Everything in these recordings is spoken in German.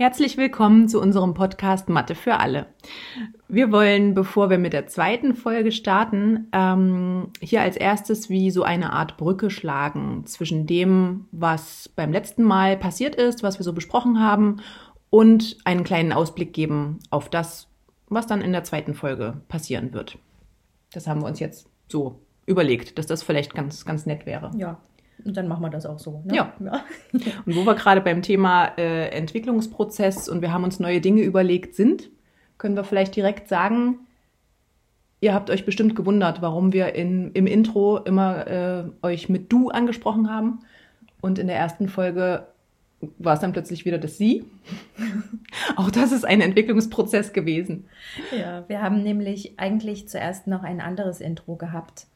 Herzlich willkommen zu unserem Podcast Mathe für alle. Wir wollen, bevor wir mit der zweiten Folge starten, ähm, hier als erstes wie so eine Art Brücke schlagen zwischen dem, was beim letzten Mal passiert ist, was wir so besprochen haben, und einen kleinen Ausblick geben auf das, was dann in der zweiten Folge passieren wird. Das haben wir uns jetzt so überlegt, dass das vielleicht ganz, ganz nett wäre. Ja, und dann machen wir das auch so. Ne? Ja. ja. und wo wir gerade beim Thema äh, Entwicklungsprozess und wir haben uns neue Dinge überlegt sind, können wir vielleicht direkt sagen, ihr habt euch bestimmt gewundert, warum wir in, im Intro immer äh, euch mit du angesprochen haben und in der ersten Folge war es dann plötzlich wieder das Sie. Auch das ist ein Entwicklungsprozess gewesen. Ja, wir haben nämlich eigentlich zuerst noch ein anderes Intro gehabt.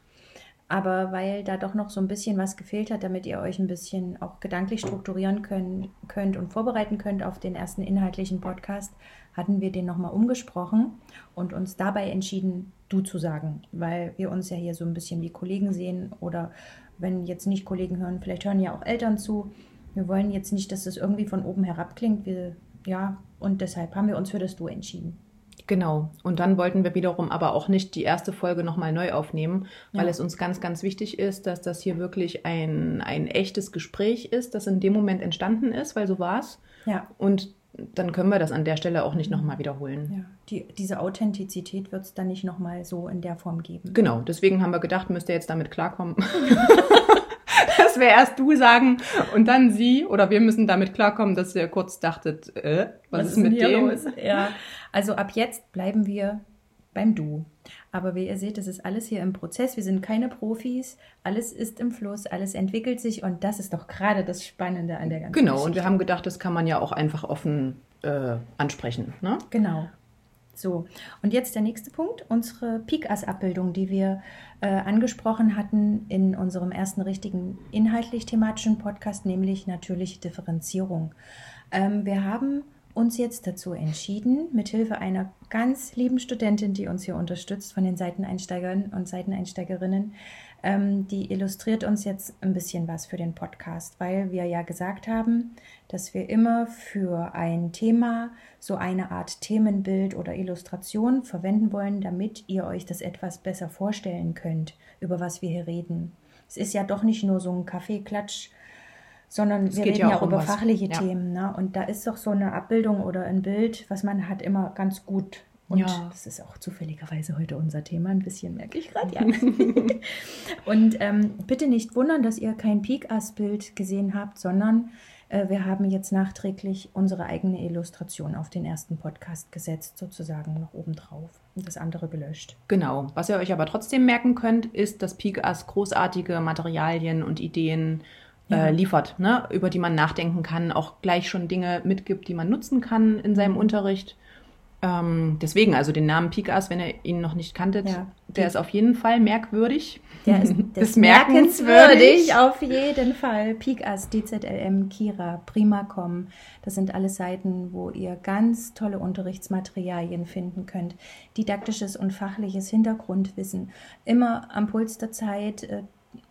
Aber weil da doch noch so ein bisschen was gefehlt hat, damit ihr euch ein bisschen auch gedanklich strukturieren können, könnt und vorbereiten könnt auf den ersten inhaltlichen Podcast, hatten wir den nochmal umgesprochen und uns dabei entschieden, du zu sagen, weil wir uns ja hier so ein bisschen wie Kollegen sehen oder wenn jetzt nicht Kollegen hören, vielleicht hören ja auch Eltern zu. Wir wollen jetzt nicht, dass das irgendwie von oben herab klingt. Wir, ja, und deshalb haben wir uns für das Du entschieden. Genau. Und dann wollten wir wiederum aber auch nicht die erste Folge nochmal neu aufnehmen, weil ja. es uns ganz, ganz wichtig ist, dass das hier wirklich ein, ein echtes Gespräch ist, das in dem Moment entstanden ist, weil so war es. Ja. Und dann können wir das an der Stelle auch nicht nochmal wiederholen. Ja, die, diese Authentizität wird es dann nicht nochmal so in der Form geben. Genau, deswegen haben wir gedacht, müsst ihr jetzt damit klarkommen. dass wir erst du sagen und dann sie oder wir müssen damit klarkommen, dass ihr kurz dachtet, äh, was, was ist, mit dem? Los? Ja, also ab jetzt bleiben wir beim Du. Aber wie ihr seht, das ist alles hier im Prozess. Wir sind keine Profis. Alles ist im Fluss, alles entwickelt sich und das ist doch gerade das Spannende an der ganzen Genau, Geschichte. und wir haben gedacht, das kann man ja auch einfach offen äh, ansprechen. Ne? Genau. So, und jetzt der nächste Punkt, unsere PICAS-Abbildung, die wir äh, angesprochen hatten in unserem ersten richtigen inhaltlich-thematischen Podcast, nämlich natürliche Differenzierung. Ähm, wir haben uns jetzt dazu entschieden, mithilfe einer ganz lieben Studentin, die uns hier unterstützt, von den Seiteneinsteigern und Seiteneinsteigerinnen, ähm, die illustriert uns jetzt ein bisschen was für den Podcast, weil wir ja gesagt haben, dass wir immer für ein Thema so eine Art Themenbild oder Illustration verwenden wollen, damit ihr euch das etwas besser vorstellen könnt, über was wir hier reden. Es ist ja doch nicht nur so ein Kaffeeklatsch, sondern es wir reden ja, ja auch über was. fachliche ja. Themen. Ne? Und da ist doch so eine Abbildung oder ein Bild, was man hat, immer ganz gut. Und ja. das ist auch zufälligerweise heute unser Thema, ein bisschen merke ich gerade, ja. und ähm, bitte nicht wundern, dass ihr kein Peak-Ass-Bild gesehen habt, sondern äh, wir haben jetzt nachträglich unsere eigene Illustration auf den ersten Podcast gesetzt, sozusagen noch obendrauf und das andere gelöscht. Genau. Was ihr euch aber trotzdem merken könnt, ist, dass Peak-Ass großartige Materialien und Ideen ja. äh, liefert, ne? über die man nachdenken kann, auch gleich schon Dinge mitgibt, die man nutzen kann in seinem Unterricht. Ähm, deswegen, also den Namen Pikas, wenn ihr ihn noch nicht kanntet, ja. der ist auf jeden Fall merkwürdig. Der ist, ist merkenswürdig, auf jeden Fall. Pikas, DZLM, Kira, Primacom, das sind alles Seiten, wo ihr ganz tolle Unterrichtsmaterialien finden könnt. Didaktisches und fachliches Hintergrundwissen, immer am Puls der Zeit, äh,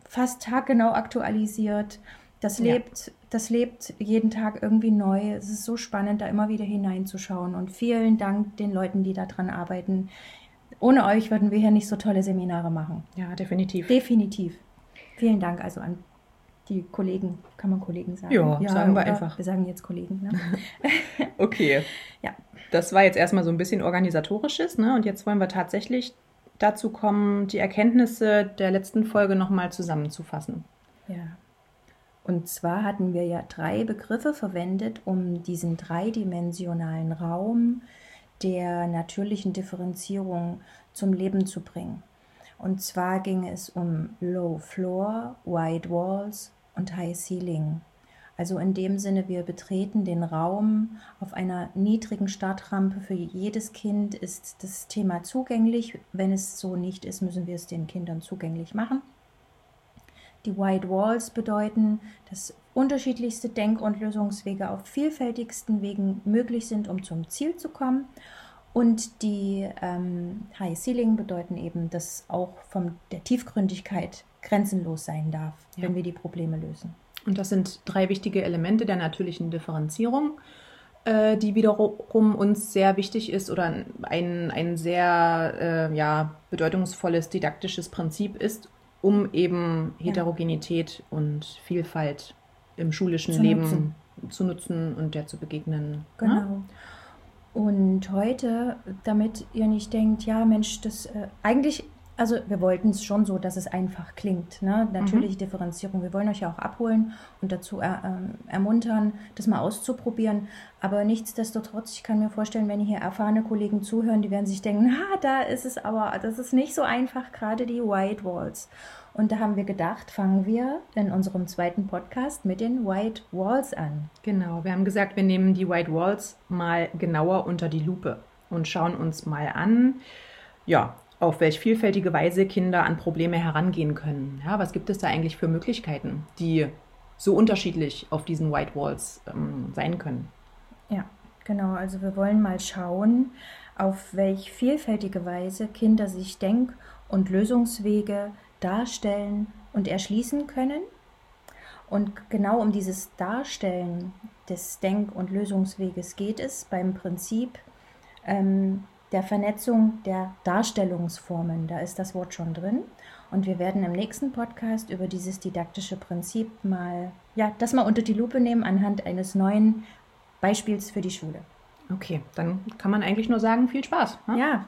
fast taggenau aktualisiert. Das lebt. Das lebt jeden Tag irgendwie neu. Es ist so spannend, da immer wieder hineinzuschauen. Und vielen Dank den Leuten, die daran arbeiten. Ohne euch würden wir hier nicht so tolle Seminare machen. Ja, definitiv. Definitiv. Vielen Dank also an die Kollegen. Kann man Kollegen sagen? Ja, ja sagen wir einfach. Wir sagen jetzt Kollegen. Ne? okay. Ja. Das war jetzt erstmal so ein bisschen organisatorisches. Ne? Und jetzt wollen wir tatsächlich dazu kommen, die Erkenntnisse der letzten Folge nochmal zusammenzufassen. Ja. Und zwar hatten wir ja drei Begriffe verwendet, um diesen dreidimensionalen Raum der natürlichen Differenzierung zum Leben zu bringen. Und zwar ging es um Low Floor, Wide Walls und High Ceiling. Also in dem Sinne, wir betreten den Raum auf einer niedrigen Startrampe. Für jedes Kind ist das Thema zugänglich. Wenn es so nicht ist, müssen wir es den Kindern zugänglich machen. Die White Walls bedeuten, dass unterschiedlichste Denk- und Lösungswege auf vielfältigsten Wegen möglich sind, um zum Ziel zu kommen. Und die ähm, High Ceiling bedeuten eben, dass auch von der Tiefgründigkeit grenzenlos sein darf, ja. wenn wir die Probleme lösen. Und das sind drei wichtige Elemente der natürlichen Differenzierung. äh, die wiederum uns sehr wichtig ist oder ein, ein sehr äh, ja, bedeutungsvolles didaktisches Prinzip ist, um eben Heterogenität ja. und Vielfalt im schulischen zu Leben nutzen. zu nutzen und der zu begegnen. Genau. Ne? Und heute, damit ihr nicht denkt, ja Mensch, das äh, eigentlich also wir wollten es schon so, dass es einfach klingt. Ne? Natürlich mhm. Differenzierung. Wir wollen euch ja auch abholen und dazu er, äh, ermuntern, das mal auszuprobieren. Aber nichtsdestotrotz, ich kann mir vorstellen, wenn hier erfahrene Kollegen zuhören, die werden sich denken, ha, da ist es aber, das ist nicht so einfach, gerade die White Walls. Und da haben wir gedacht, fangen wir in unserem zweiten Podcast mit den White Walls an. Genau, wir haben gesagt, wir nehmen die White Walls mal genauer unter die Lupe und schauen uns mal an, ja, auf welch vielfältige Weise Kinder an Probleme herangehen können. Ja, was gibt es da eigentlich für Möglichkeiten, die so unterschiedlich auf diesen White Walls ähm, sein können? Ja, genau. Also wir wollen mal schauen, auf welch vielfältige Weise Kinder sich Denk- und Lösungswege darstellen und erschließen können. Und genau um dieses Darstellen des Denk- und Lösungsweges geht es beim Prinzip ähm, der Vernetzung der Darstellungsformen. Da ist das Wort schon drin. Und wir werden im nächsten Podcast über dieses didaktische Prinzip mal, ja, das mal unter die Lupe nehmen anhand eines neuen Beispiels für die Schule. Okay, dann kann man eigentlich nur sagen, viel Spaß. Ne? Ja,